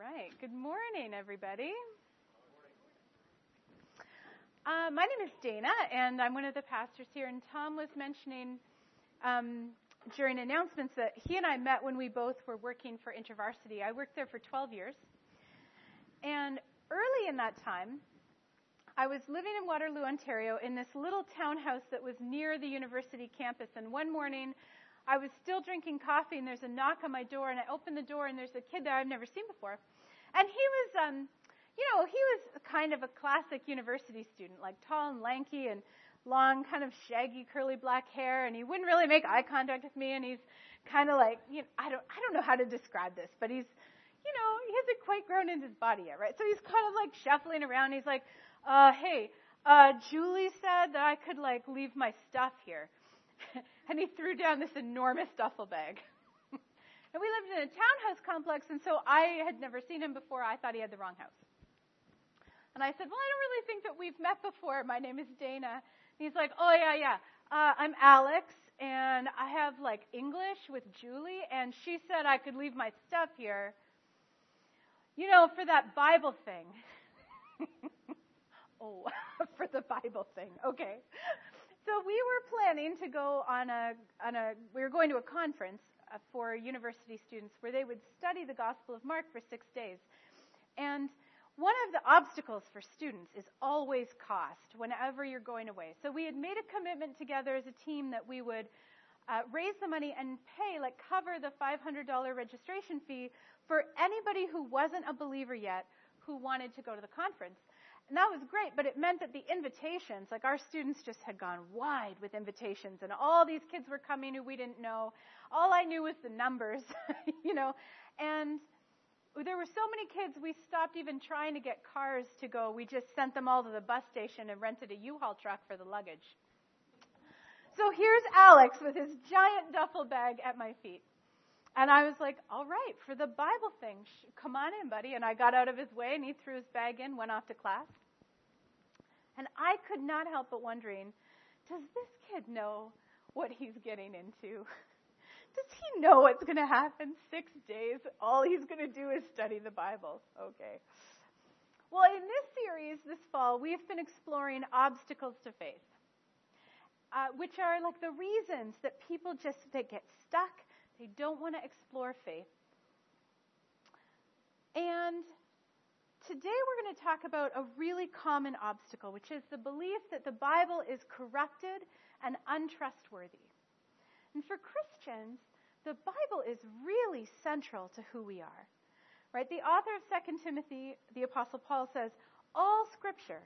right. Good morning, everybody. Uh, my name is Dana, and I'm one of the pastors here. And Tom was mentioning um, during announcements that he and I met when we both were working for InterVarsity. I worked there for 12 years. And early in that time, I was living in Waterloo, Ontario, in this little townhouse that was near the university campus. And one morning, I was still drinking coffee, and there's a knock on my door, and I open the door, and there's a kid there I've never seen before. And he was, um, you know, he was kind of a classic university student, like tall and lanky and long, kind of shaggy, curly black hair, and he wouldn't really make eye contact with me, and he's kind of like, you know, I don't, I don't know how to describe this, but he's, you know, he hasn't quite grown into his body yet, right? So he's kind of like shuffling around. He's like, uh, hey, uh, Julie said that I could like leave my stuff here. and he threw down this enormous duffel bag. and we lived in a townhouse complex, and so I had never seen him before. I thought he had the wrong house. And I said, Well, I don't really think that we've met before. My name is Dana. And he's like, Oh, yeah, yeah. Uh, I'm Alex, and I have like English with Julie, and she said I could leave my stuff here, you know, for that Bible thing. oh, for the Bible thing. Okay. So we were planning to go on a on a we were going to a conference uh, for university students where they would study the Gospel of Mark for 6 days. And one of the obstacles for students is always cost whenever you're going away. So we had made a commitment together as a team that we would uh, raise the money and pay, like cover the $500 registration fee for anybody who wasn't a believer yet who wanted to go to the conference. And that was great, but it meant that the invitations, like our students just had gone wide with invitations, and all these kids were coming who we didn't know. All I knew was the numbers, you know, and there were so many kids, we stopped even trying to get cars to go. We just sent them all to the bus station and rented a U-Haul truck for the luggage. So here's Alex with his giant duffel bag at my feet. And I was like, all right, for the Bible thing, come on in, buddy. And I got out of his way and he threw his bag in, went off to class. And I could not help but wondering, does this kid know what he's getting into? Does he know what's going to happen six days? All he's going to do is study the Bible. Okay. Well, in this series this fall, we've been exploring obstacles to faith, uh, which are like the reasons that people just they get stuck they don't want to explore faith. And today we're going to talk about a really common obstacle, which is the belief that the Bible is corrupted and untrustworthy. And for Christians, the Bible is really central to who we are. Right? The author of 2 Timothy, the apostle Paul says, all scripture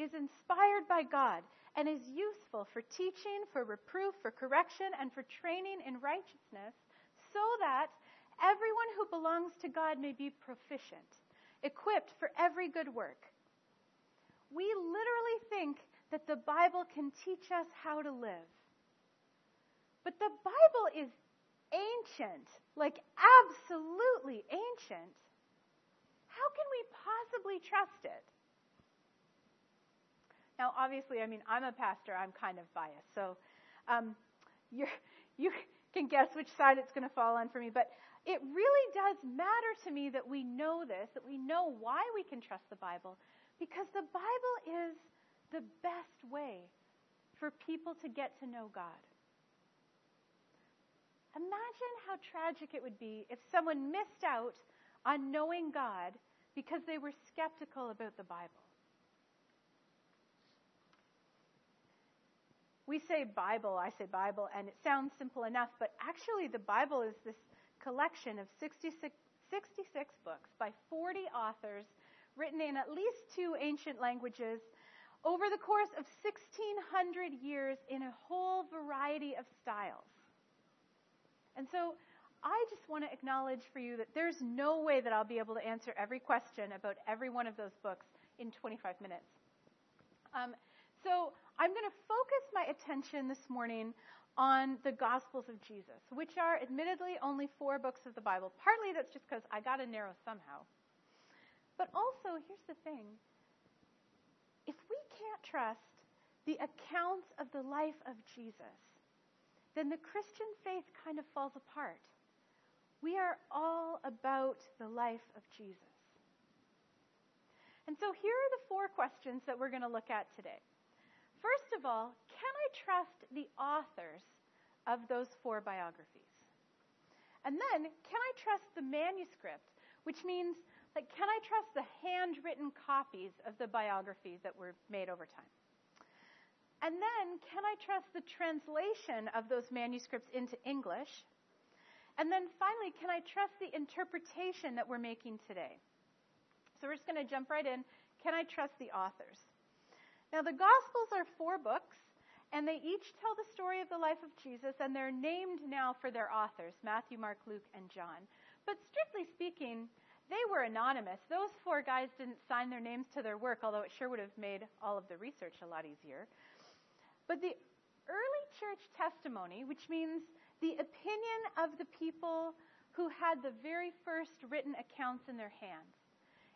is inspired by God and is useful for teaching, for reproof, for correction, and for training in righteousness, so that everyone who belongs to God may be proficient, equipped for every good work. We literally think that the Bible can teach us how to live. But the Bible is ancient, like absolutely ancient. How can we possibly trust it? Now, obviously, I mean, I'm a pastor. I'm kind of biased. So um, you can guess which side it's going to fall on for me. But it really does matter to me that we know this, that we know why we can trust the Bible, because the Bible is the best way for people to get to know God. Imagine how tragic it would be if someone missed out on knowing God because they were skeptical about the Bible. we say Bible, I say Bible, and it sounds simple enough, but actually the Bible is this collection of 66, 66 books by 40 authors written in at least two ancient languages over the course of 1600 years in a whole variety of styles. And so I just want to acknowledge for you that there's no way that I'll be able to answer every question about every one of those books in 25 minutes. Um, so I'm going to focus my attention this morning on the Gospels of Jesus, which are admittedly only four books of the Bible. Partly that's just because I got to narrow somehow. But also, here's the thing if we can't trust the accounts of the life of Jesus, then the Christian faith kind of falls apart. We are all about the life of Jesus. And so here are the four questions that we're going to look at today. First of all, can I trust the authors of those four biographies? And then, can I trust the manuscript, which means, like, can I trust the handwritten copies of the biographies that were made over time? And then, can I trust the translation of those manuscripts into English? And then finally, can I trust the interpretation that we're making today? So we're just going to jump right in. Can I trust the authors? Now, the Gospels are four books, and they each tell the story of the life of Jesus, and they're named now for their authors Matthew, Mark, Luke, and John. But strictly speaking, they were anonymous. Those four guys didn't sign their names to their work, although it sure would have made all of the research a lot easier. But the early church testimony, which means the opinion of the people who had the very first written accounts in their hands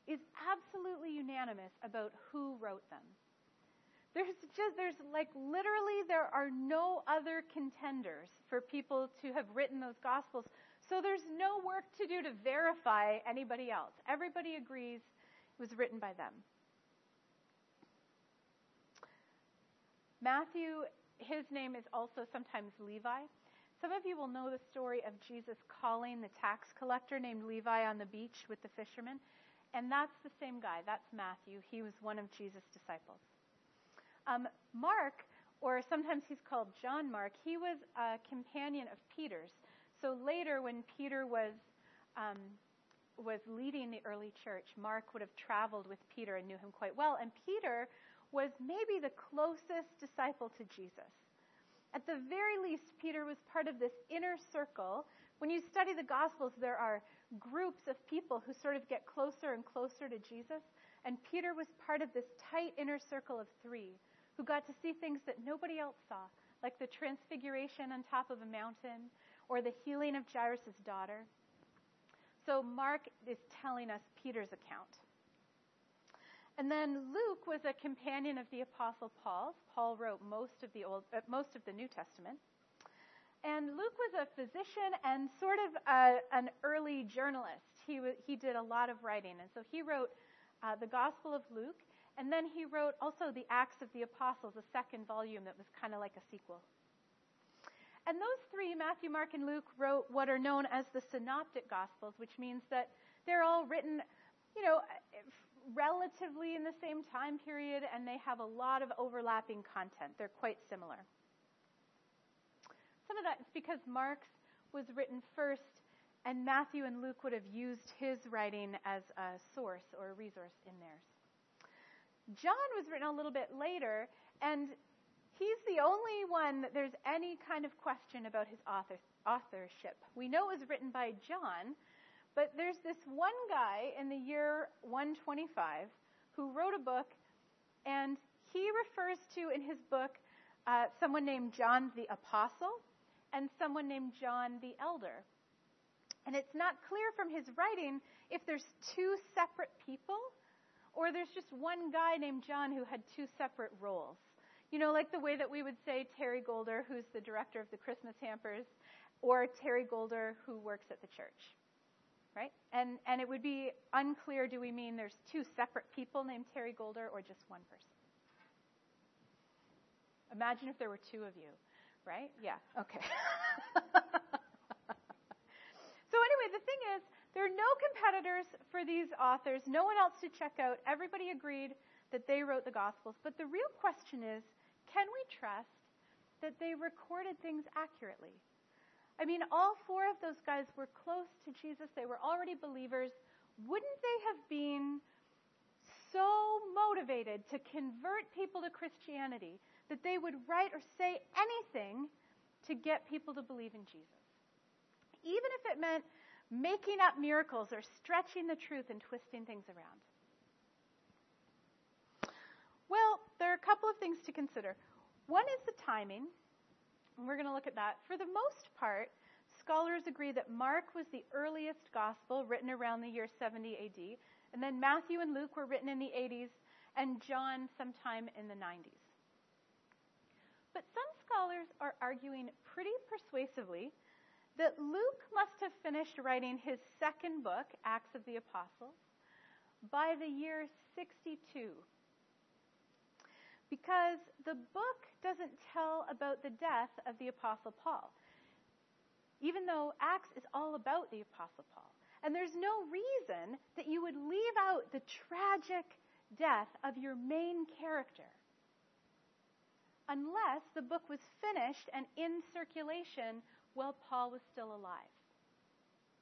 is absolutely unanimous about who wrote them. There's just, there's like literally, there are no other contenders for people to have written those gospels. So there's no work to do to verify anybody else. Everybody agrees it was written by them. Matthew, his name is also sometimes Levi. Some of you will know the story of Jesus calling the tax collector named Levi on the beach with the fishermen. And that's the same guy. That's Matthew. He was one of Jesus' disciples. Um, Mark, or sometimes he's called John Mark, he was a companion of Peter's. So later, when Peter was um, was leading the early church, Mark would have traveled with Peter and knew him quite well. And Peter was maybe the closest disciple to Jesus. At the very least, Peter was part of this inner circle. When you study the Gospels, there are groups of people who sort of get closer and closer to Jesus. And Peter was part of this tight inner circle of three who got to see things that nobody else saw, like the transfiguration on top of a mountain or the healing of Jairus' daughter. So Mark is telling us Peter's account. And then Luke was a companion of the Apostle Paul. Paul wrote most of the Old, uh, most of the New Testament. And Luke was a physician and sort of a, an early journalist. He, w- he did a lot of writing. And so he wrote uh, the Gospel of Luke, and then he wrote also the Acts of the Apostles, a second volume that was kind of like a sequel. And those three, Matthew, Mark, and Luke, wrote what are known as the Synoptic Gospels, which means that they're all written, you know, relatively in the same time period, and they have a lot of overlapping content. They're quite similar. Some of that is because Mark's was written first, and Matthew and Luke would have used his writing as a source or a resource in theirs. John was written a little bit later, and he's the only one that there's any kind of question about his author, authorship. We know it was written by John, but there's this one guy in the year 125 who wrote a book, and he refers to in his book uh, someone named John the Apostle and someone named John the Elder. And it's not clear from his writing if there's two separate people or there's just one guy named John who had two separate roles. You know, like the way that we would say Terry Golder, who's the director of the Christmas hampers, or Terry Golder, who works at the church right? And, and it would be unclear do we mean there's two separate people named Terry Golder or just one person? Imagine if there were two of you, right? Yeah, okay. so, anyway, the thing is, there are no competitors for these authors, no one else to check out. Everybody agreed that they wrote the Gospels. But the real question is can we trust that they recorded things accurately? I mean, all four of those guys were close to Jesus. They were already believers. Wouldn't they have been so motivated to convert people to Christianity that they would write or say anything to get people to believe in Jesus? Even if it meant making up miracles or stretching the truth and twisting things around. Well, there are a couple of things to consider. One is the timing. And we're going to look at that. For the most part, scholars agree that Mark was the earliest gospel written around the year 70 AD, and then Matthew and Luke were written in the 80s, and John sometime in the 90s. But some scholars are arguing pretty persuasively that Luke must have finished writing his second book, Acts of the Apostles, by the year 62. Because the book doesn't tell about the death of the Apostle Paul, even though Acts is all about the Apostle Paul. And there's no reason that you would leave out the tragic death of your main character unless the book was finished and in circulation while Paul was still alive.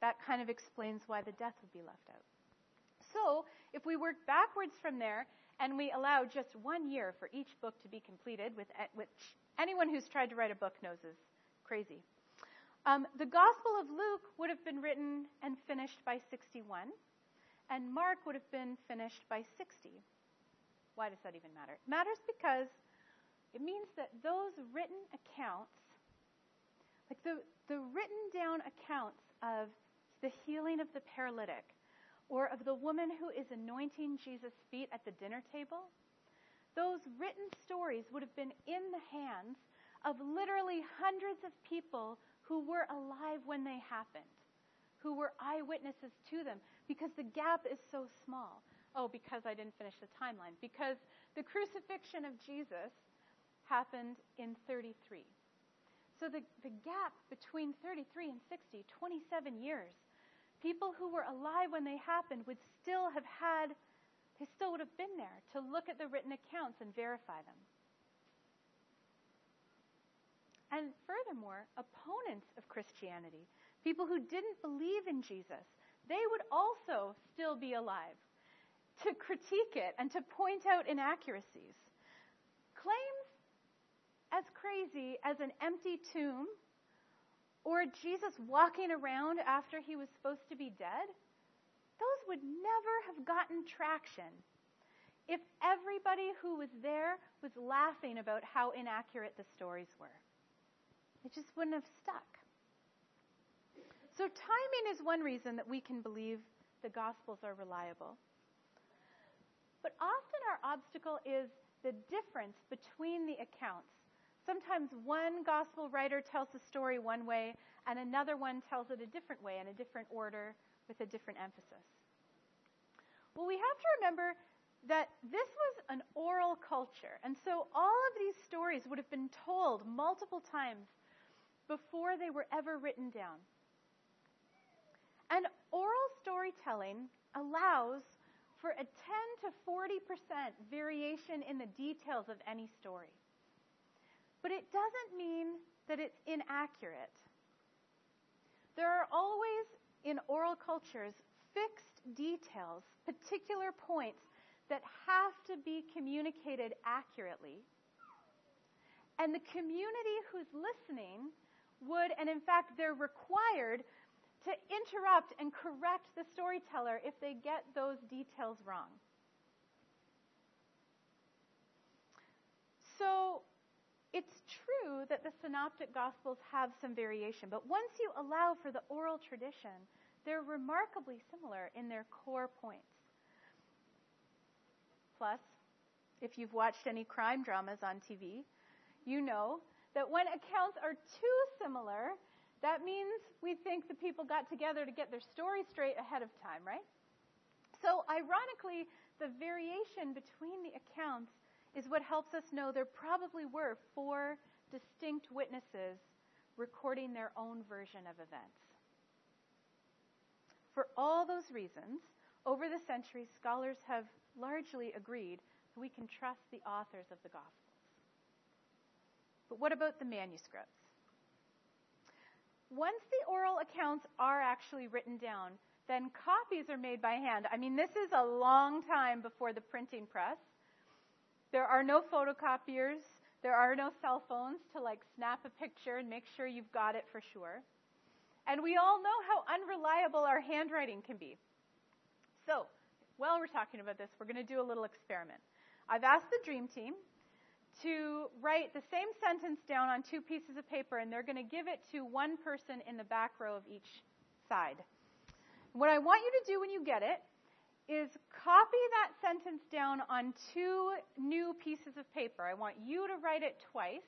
That kind of explains why the death would be left out. So, if we work backwards from there and we allow just one year for each book to be completed, with, which anyone who's tried to write a book knows is crazy. Um, the Gospel of Luke would have been written and finished by 61, and Mark would have been finished by 60. Why does that even matter? It matters because it means that those written accounts, like the, the written down accounts of the healing of the paralytic, or of the woman who is anointing Jesus' feet at the dinner table, those written stories would have been in the hands of literally hundreds of people who were alive when they happened, who were eyewitnesses to them, because the gap is so small. Oh, because I didn't finish the timeline. Because the crucifixion of Jesus happened in 33. So the, the gap between 33 and 60, 27 years, people who were alive when they happened would still have had, they still would have been there to look at the written accounts and verify them. And furthermore, opponents of Christianity, people who didn't believe in Jesus, they would also still be alive to critique it and to point out inaccuracies. Claims as crazy as an empty tomb or Jesus walking around after he was supposed to be dead, those would never have gotten traction if everybody who was there was laughing about how inaccurate the stories were. It just wouldn't have stuck. So, timing is one reason that we can believe the Gospels are reliable. But often our obstacle is the difference between the accounts sometimes one gospel writer tells the story one way and another one tells it a different way in a different order with a different emphasis. Well, we have to remember that this was an oral culture, and so all of these stories would have been told multiple times before they were ever written down. And oral storytelling allows for a 10 to 40% variation in the details of any story. But it doesn't mean that it's inaccurate. There are always, in oral cultures, fixed details, particular points that have to be communicated accurately. And the community who's listening would, and in fact, they're required to interrupt and correct the storyteller if they get those details wrong. So, it's true that the synoptic gospels have some variation, but once you allow for the oral tradition, they're remarkably similar in their core points. Plus, if you've watched any crime dramas on TV, you know that when accounts are too similar, that means we think the people got together to get their story straight ahead of time, right? So, ironically, the variation between the accounts is what helps us know there probably were four distinct witnesses recording their own version of events. For all those reasons, over the centuries, scholars have largely agreed that we can trust the authors of the Gospels. But what about the manuscripts? Once the oral accounts are actually written down, then copies are made by hand. I mean, this is a long time before the printing press. There are no photocopiers. There are no cell phones to like snap a picture and make sure you've got it for sure. And we all know how unreliable our handwriting can be. So, while we're talking about this, we're going to do a little experiment. I've asked the dream team to write the same sentence down on two pieces of paper, and they're going to give it to one person in the back row of each side. What I want you to do when you get it is copy that sentence down on two new pieces of paper. I want you to write it twice.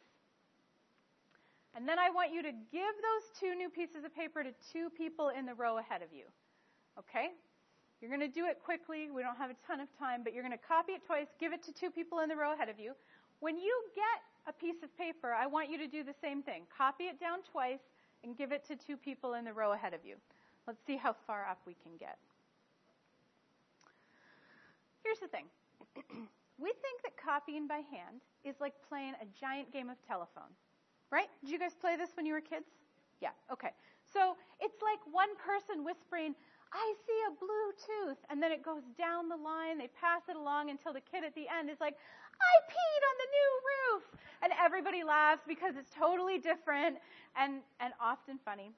And then I want you to give those two new pieces of paper to two people in the row ahead of you. Okay? You're going to do it quickly. We don't have a ton of time, but you're going to copy it twice, give it to two people in the row ahead of you. When you get a piece of paper, I want you to do the same thing. Copy it down twice and give it to two people in the row ahead of you. Let's see how far up we can get. Here's the thing. we think that copying by hand is like playing a giant game of telephone. Right? Did you guys play this when you were kids? Yeah, okay. So it's like one person whispering, I see a blue tooth. And then it goes down the line. They pass it along until the kid at the end is like, I peed on the new roof. And everybody laughs because it's totally different and, and often funny.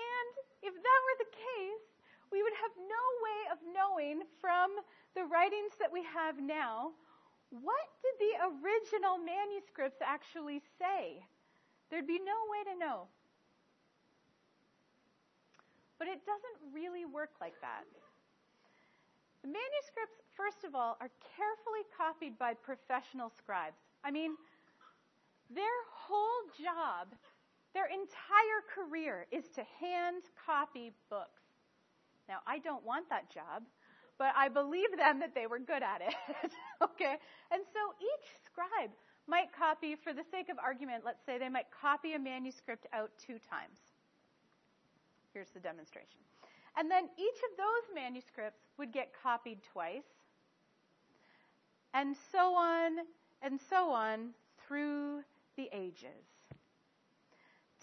And if that were the case, we would have no way of knowing from the writings that we have now what did the original manuscripts actually say? There'd be no way to know. But it doesn't really work like that. The manuscripts, first of all, are carefully copied by professional scribes. I mean, their whole job, their entire career is to hand copy books. Now, I don't want that job but I believe them that they were good at it. okay? And so each scribe might copy, for the sake of argument, let's say they might copy a manuscript out two times. Here's the demonstration. And then each of those manuscripts would get copied twice, and so on and so on through the ages.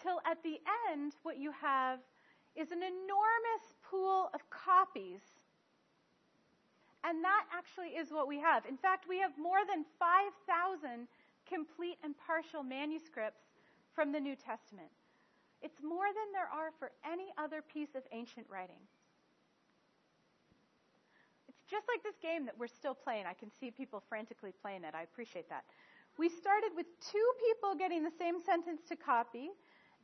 Till at the end, what you have is an enormous pool of copies and that actually is what we have. In fact, we have more than 5,000 complete and partial manuscripts from the New Testament. It's more than there are for any other piece of ancient writing. It's just like this game that we're still playing. I can see people frantically playing it. I appreciate that. We started with two people getting the same sentence to copy,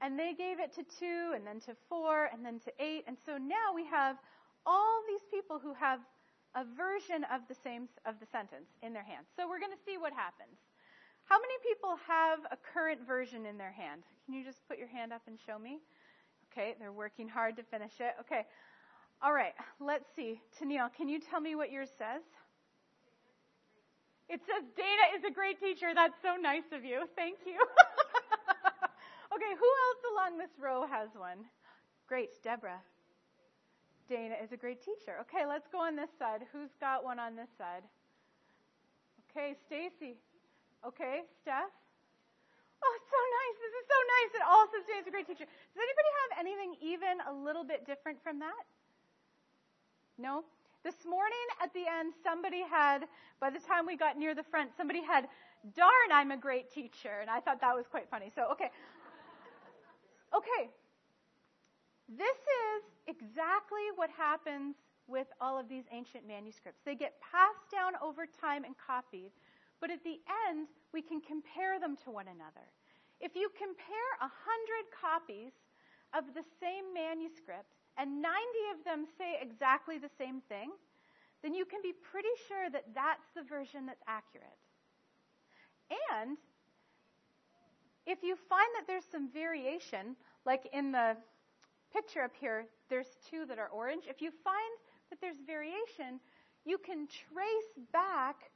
and they gave it to two, and then to four, and then to eight. And so now we have all these people who have a version of the same of the sentence in their hand. So we're going to see what happens. How many people have a current version in their hand? Can you just put your hand up and show me? Okay, they're working hard to finish it. Okay. All right, let's see. Tennille, can you tell me what yours says? It says Dana is a great teacher. That's so nice of you. Thank you. okay, who else along this row has one? Great, Deborah. Dana is a great teacher. Okay, let's go on this side. Who's got one on this side? Okay, Stacy. Okay, Steph. Oh, it's so nice. This is so nice. All says Dana's a great teacher. Does anybody have anything even a little bit different from that? No? This morning at the end, somebody had, by the time we got near the front, somebody had, darn, I'm a great teacher. And I thought that was quite funny. So, okay. Okay. This is exactly what happens with all of these ancient manuscripts. They get passed down over time and copied, but at the end, we can compare them to one another. If you compare a hundred copies of the same manuscript and 90 of them say exactly the same thing, then you can be pretty sure that that's the version that's accurate. And if you find that there's some variation, like in the picture up here, there's two that are orange. If you find that there's variation, you can trace back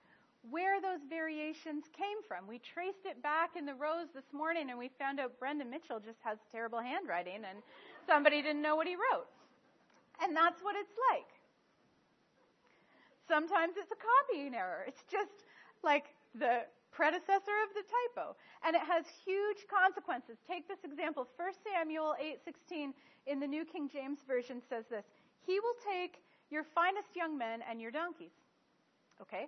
where those variations came from. We traced it back in the rows this morning and we found out Brenda Mitchell just has terrible handwriting and somebody didn't know what he wrote. And that's what it's like. Sometimes it's a copying error. It's just like the predecessor of the typo. And it has huge consequences. Take this example. 1 Samuel 8:16 in the New King James Version says this He will take your finest young men and your donkeys. Okay?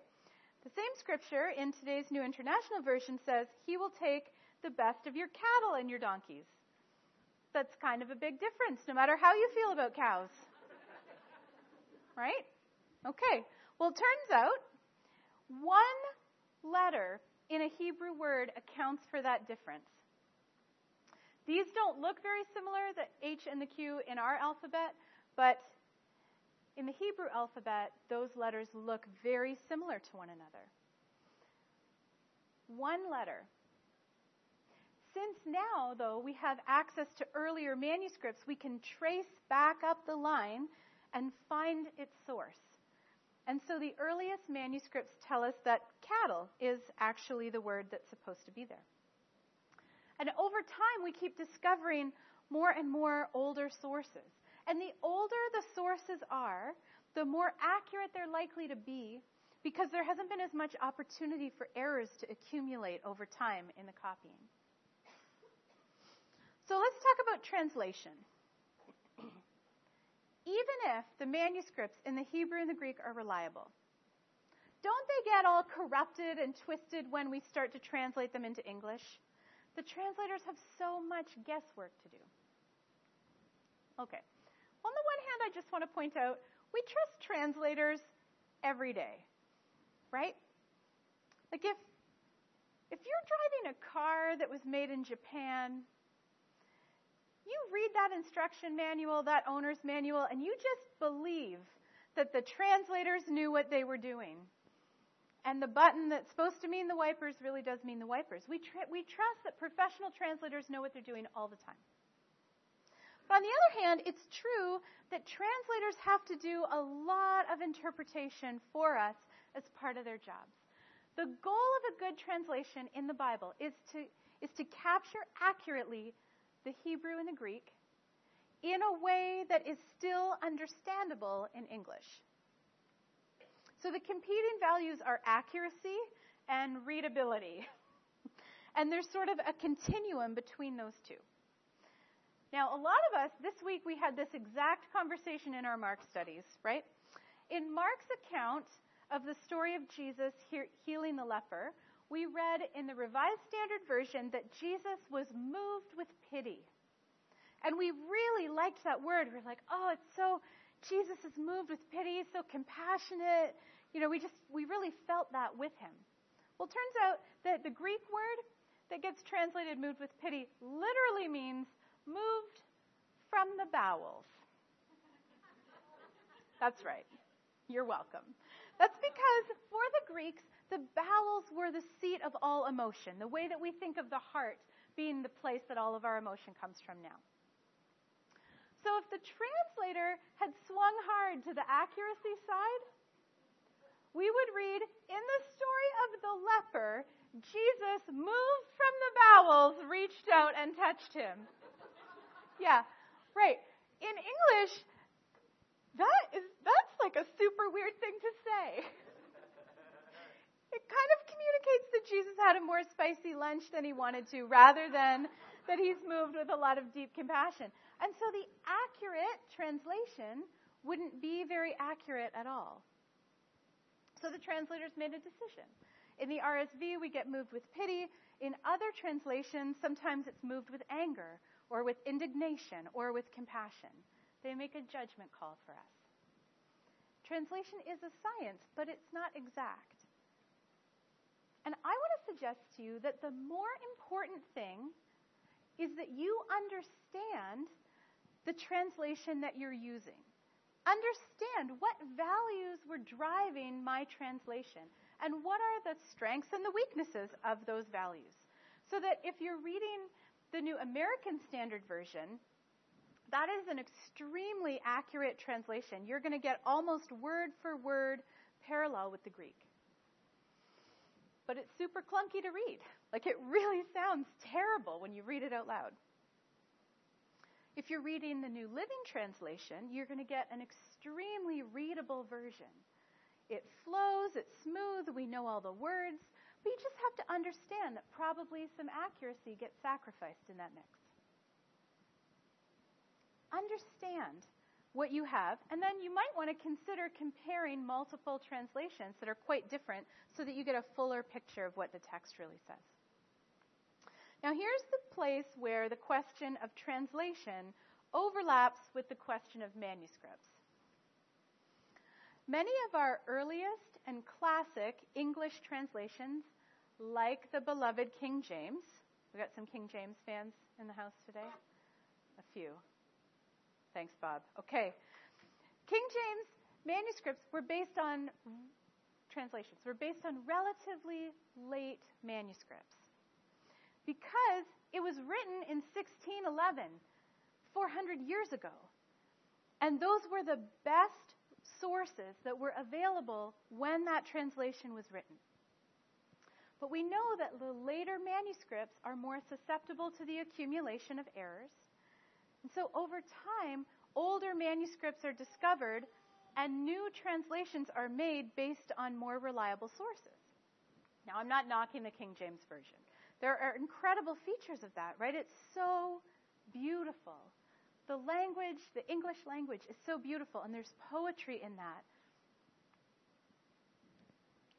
The same scripture in today's New International Version says, He will take the best of your cattle and your donkeys. That's kind of a big difference, no matter how you feel about cows. right? Okay. Well, it turns out one letter in a Hebrew word accounts for that difference. These don't look very similar, the H and the Q in our alphabet, but in the Hebrew alphabet, those letters look very similar to one another. one letter. Since now, though, we have access to earlier manuscripts, we can trace back up the line and find its source. And so the earliest manuscripts tell us that cattle is actually the word that's supposed to be there. And over time, we keep discovering more and more older sources. And the older the sources are, the more accurate they're likely to be because there hasn't been as much opportunity for errors to accumulate over time in the copying. So let's talk about translation. Even if the manuscripts in the Hebrew and the Greek are reliable, don't they get all corrupted and twisted when we start to translate them into English? The translators have so much guesswork to do. Okay. On the one hand, I just want to point out we trust translators every day, right? Like if if you're driving a car that was made in Japan, you read that instruction manual, that owner's manual, and you just believe that the translators knew what they were doing. And the button that's supposed to mean the wipers really does mean the wipers. We, tra- we trust that professional translators know what they're doing all the time. But on the other hand, it's true that translators have to do a lot of interpretation for us as part of their jobs. The goal of a good translation in the Bible is to, is to capture accurately the Hebrew and the Greek in a way that is still understandable in English. So the competing values are accuracy and readability. and there's sort of a continuum between those two. Now, a lot of us, this week we had this exact conversation in our Mark studies, right? In Mark's account of the story of Jesus healing the leper, we read in the Revised Standard Version that Jesus was moved with pity. And we really liked that word. We're like, oh, it's so, Jesus is moved with pity, so compassionate. You know, we just, we really felt that with him. Well, it turns out that the Greek word that gets translated moved with pity literally means moved from the bowels. That's right. You're welcome. That's because for the Greeks, the bowels were the seat of all emotion, the way that we think of the heart being the place that all of our emotion comes from now. So if the translator had swung hard to the accuracy side, we would read in the story of the leper, Jesus moved from the bowels, reached out and touched him. Yeah, right. In English, that is that's like a super weird thing to say. it kind of communicates that Jesus had a more spicy lunch than he wanted to, rather than that he's moved with a lot of deep compassion. And so the accurate translation wouldn't be very accurate at all. So the translators made a decision. In the RSV, we get moved with pity. In other translations, sometimes it's moved with anger, or with indignation, or with compassion. They make a judgment call for us. Translation is a science, but it's not exact. And I want to suggest to you that the more important thing is that you understand the translation that you're using. Understand what values were driving my translation and what are the strengths and the weaknesses of those values. So that if you're reading the New American Standard Version, that is an extremely accurate translation. You're going to get almost word for word parallel with the Greek but it's super clunky to read. Like it really sounds terrible when you read it out loud. If you're reading the New Living Translation, you're going to get an extremely readable version. It flows, it's smooth, we know all the words, but you just have to understand that probably some accuracy gets sacrificed in that mix. Understand what you have, and then you might want to consider comparing multiple translations that are quite different so that you get a fuller picture of what the text really says. Now, here's the place where the question of translation overlaps with the question of manuscripts. Many of our earliest and classic English translations, like the beloved King James, we've got some King James fans in the house today? A few. Thanks, Bob. Okay. King James manuscripts were based on translations were based on relatively late manuscripts because it was written in 1611, 400 years ago. And those were the best sources that were available when that translation was written. But we know that the later manuscripts are more susceptible to the accumulation of errors. And so over time, older manuscripts are discovered and new translations are made based on more reliable sources. Now, I'm not knocking the King James Version. There are incredible features of that, right? It's so beautiful. The language, the English language, is so beautiful, and there's poetry in that.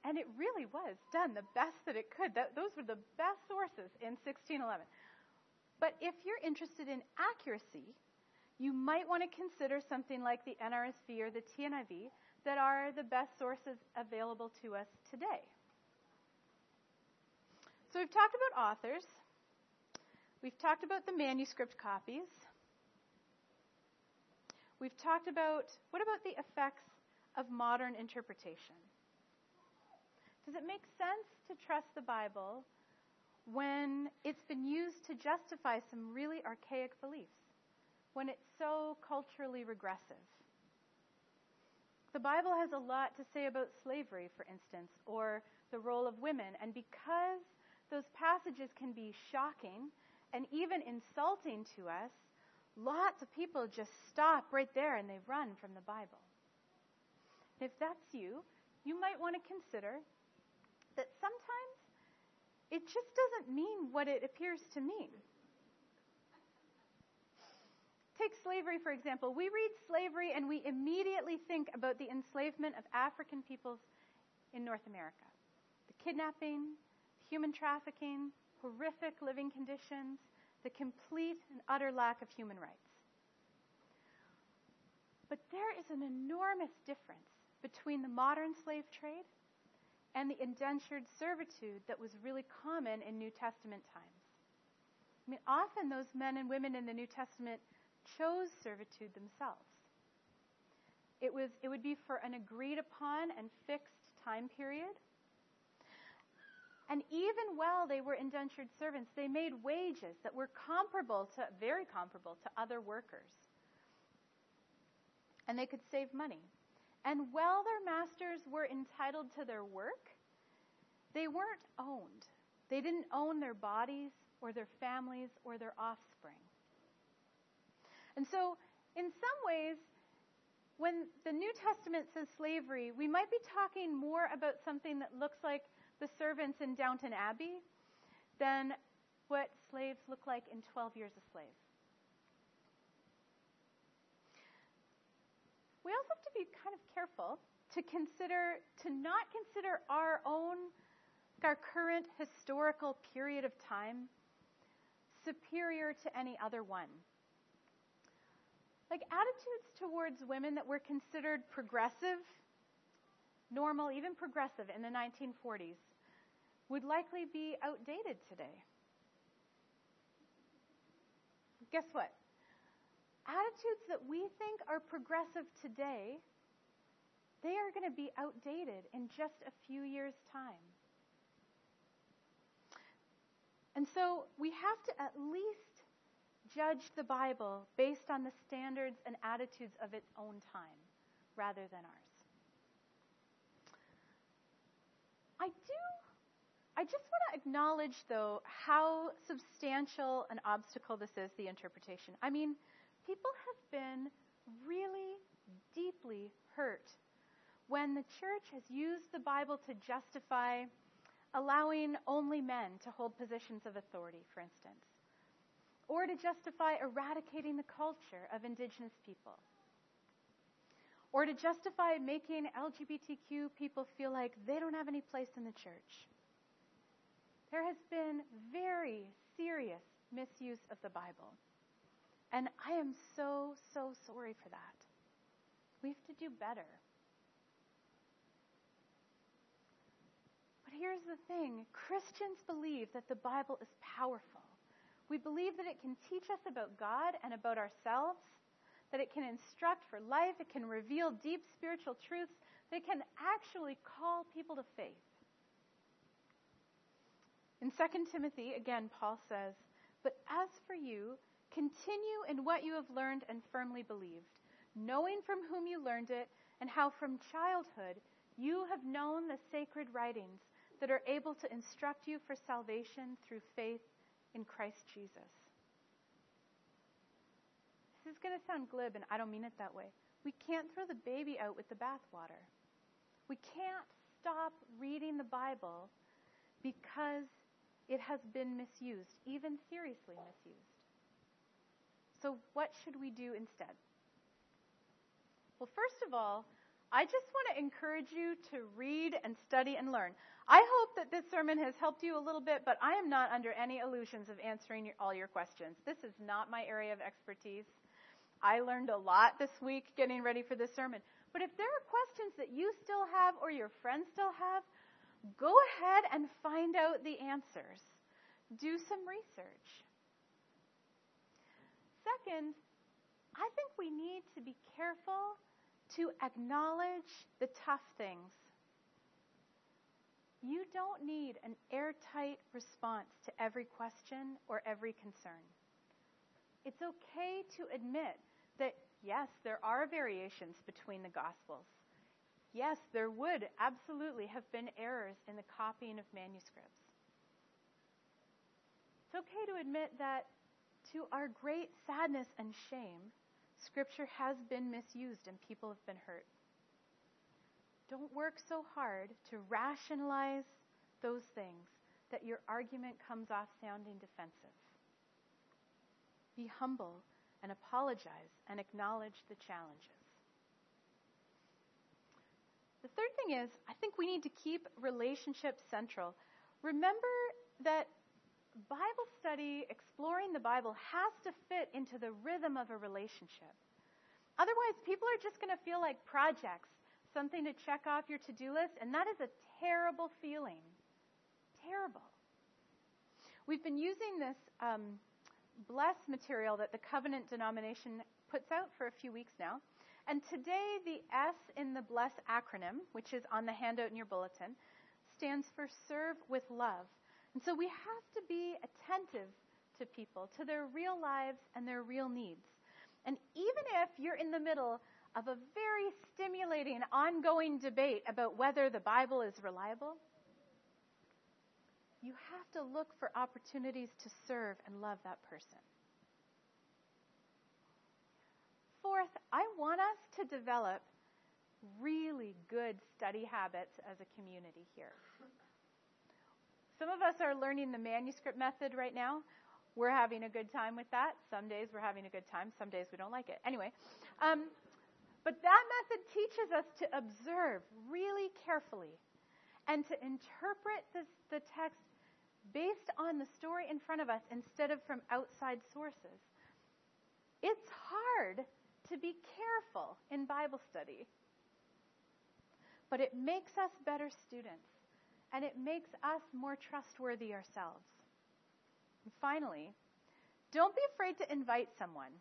And it really was done the best that it could. That, those were the best sources in 1611. But if you're interested in accuracy, you might want to consider something like the NRSV or the TNIV that are the best sources available to us today. So we've talked about authors. We've talked about the manuscript copies. We've talked about what about the effects of modern interpretation? Does it make sense to trust the Bible when it's been used to justify some really archaic beliefs? When it's so culturally regressive? The Bible has a lot to say about slavery, for instance, or the role of women. And because those passages can be shocking and even insulting to us, lots of people just stop right there and they run from the Bible. If that's you, you might want to consider that sometimes it just doesn't mean what it appears to mean. Take slavery, for example. We read slavery and we immediately think about the enslavement of African peoples in North America. The kidnapping, human trafficking, horrific living conditions, the complete and utter lack of human rights. But there is an enormous difference between the modern slave trade and the indentured servitude that was really common in New Testament times. I mean, often those men and women in the New Testament chose servitude themselves. It, was, it would be for an agreed upon and fixed time period. And even while they were indentured servants, they made wages that were comparable to, very comparable to other workers. And they could save money. And while their masters were entitled to their work, they weren't owned. They didn't own their bodies or their families or their offspring. And so, in some ways, when the New Testament says slavery, we might be talking more about something that looks like the servants in Downton Abbey than what slaves look like in 12 Years a Slave. We also have to be kind of careful to consider, to not consider our own, our current historical period of time superior to any other one. Like attitudes towards women that were considered progressive, normal, even progressive in the 1940s would likely be outdated today. Guess what? Attitudes that we think are progressive today, they are going to be outdated in just a few years' time. And so we have to at least judge the Bible based on the standards and attitudes of its own time rather than ours. I do, I just want to acknowledge, though, how substantial an obstacle this is, the interpretation. I mean, people have been really deeply hurt when the church has used the Bible to justify allowing only men to hold positions of authority, for instance or to justify eradicating the culture of indigenous people, or to justify making LGBTQ people feel like they don't have any place in the church. There has been very serious misuse of the Bible. And I am so, so sorry for that. We have to do better. But here's the thing Christians believe that the Bible is powerful. We believe that it can teach us about God and about ourselves, that it can instruct for life, it can reveal deep spiritual truths, that it can actually call people to faith. In 2 Timothy, again, Paul says, But as for you, continue in what you have learned and firmly believed, knowing from whom you learned it, and how from childhood you have known the sacred writings that are able to instruct you for salvation through faith in Christ Jesus. This is going to sound glib, and I don't mean it that way. We can't throw the baby out with the bathwater. We can't stop reading the Bible because it has been misused, even seriously misused. So, what should we do instead? Well, first of all, I just want to encourage you to read and study and learn. I hope that this sermon has helped you a little bit, but I am not under any illusions of answering your, all your questions. This is not my area of expertise. I learned a lot this week getting ready for this sermon. But if there are questions that you still have or your friends still have, go ahead and find out the answers. Do some research. Second, I think we need to be careful to acknowledge the tough things. You don't need an airtight response to every question or every concern. It's okay to admit that, yes, there are variations between the Gospels. Yes, there would absolutely have been errors in the copying of manuscripts. It's okay to admit that, to our great sadness and shame, Scripture has been misused and people have been hurt. Don't work so hard to rationalize those things that your argument comes off sounding defensive. Be humble and apologize and acknowledge the challenges. The third thing is, I think we need to keep relationships central. Remember that Bible study, exploring the Bible, has to fit into the rhythm of a relationship. Otherwise, people are just going to feel like projects, something to check off your to do list, and that is a terrible feeling. Terrible. We've been using this um, Bless material that the Covenant denomination puts out for a few weeks now. And today, the S in the Bless acronym, which is on the handout in your bulletin, stands for Serve with Love. And so we have to be attentive to people, to their real lives and their real needs. And even if you're in the middle of a very stimulating, ongoing debate about whether the Bible is reliable, you have to look for opportunities to serve and love that person. Fourth, I want us to develop really good study habits as a community here. Some of us are learning the manuscript method right now. We're having a good time with that. Some days we're having a good time, some days we don't like it. Anyway, um, but that method teaches us to observe really carefully and to interpret this, the text based on the story in front of us instead of from outside sources. It's hard to be careful in Bible study, but it makes us better students and it makes us more trustworthy ourselves. And finally, don't be afraid to invite someone.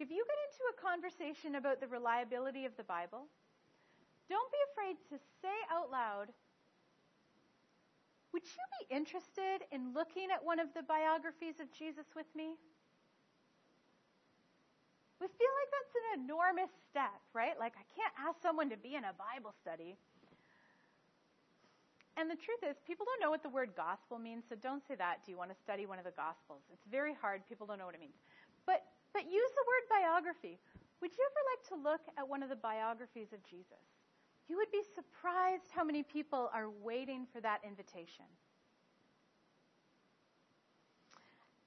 If you get into a conversation about the reliability of the Bible, don't be afraid to say out loud, would you be interested in looking at one of the biographies of Jesus with me? We feel like that's an enormous step, right? Like, I can't ask someone to be in a Bible study. And the truth is, people don't know what the word gospel means, so don't say that. Do you want to study one of the gospels? It's very hard. People don't know what it means. But, but use the word biography. Would you ever like to look at one of the biographies of Jesus? You would be surprised how many people are waiting for that invitation.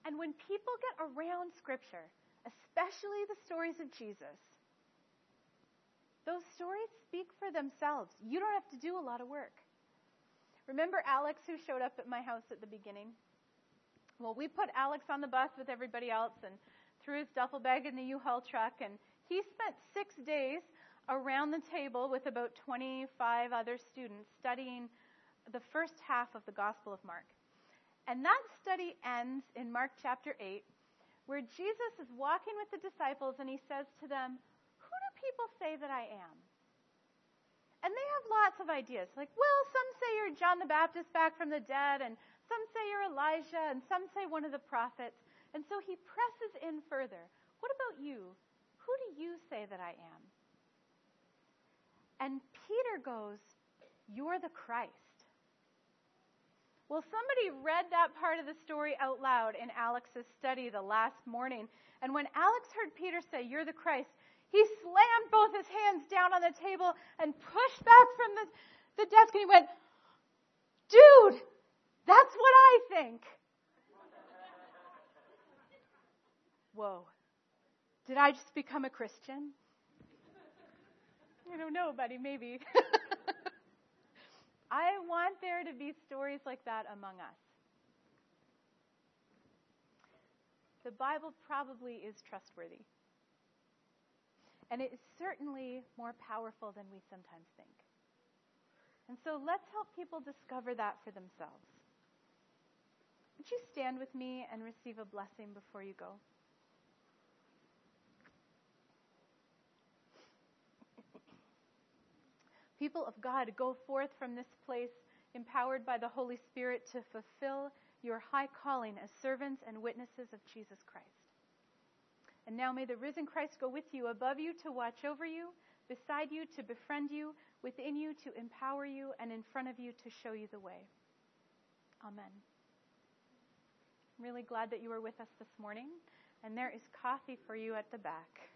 And when people get around Scripture, especially the stories of Jesus, those stories speak for themselves. You don't have to do a lot of work. Remember Alex who showed up at my house at the beginning? Well, we put Alex on the bus with everybody else and threw his duffel bag in the U-Haul truck, and he spent six days around the table with about 25 other students studying the first half of the Gospel of Mark. And that study ends in Mark chapter 8 where Jesus is walking with the disciples and he says to them, Who do people say that I am? And they have lots of ideas. Like, well, some say you're John the Baptist back from the dead, and some say you're Elijah, and some say one of the prophets. And so he presses in further. What about you? Who do you say that I am? And Peter goes, You're the Christ. Well, somebody read that part of the story out loud in Alex's study the last morning. And when Alex heard Peter say, You're the Christ, he slammed both his hands down on the table and pushed back from the, the desk and he went, Dude, that's what I think. Whoa. Did I just become a Christian? I don't know, buddy, maybe. I want there to be stories like that among us. The Bible probably is trustworthy. And it is certainly more powerful than we sometimes think. And so let's help people discover that for themselves. Would you stand with me and receive a blessing before you go? People of God, go forth from this place empowered by the Holy Spirit to fulfill your high calling as servants and witnesses of Jesus Christ. And now may the risen Christ go with you, above you to watch over you, beside you to befriend you, within you to empower you, and in front of you to show you the way. Amen. I'm really glad that you were with us this morning, and there is coffee for you at the back.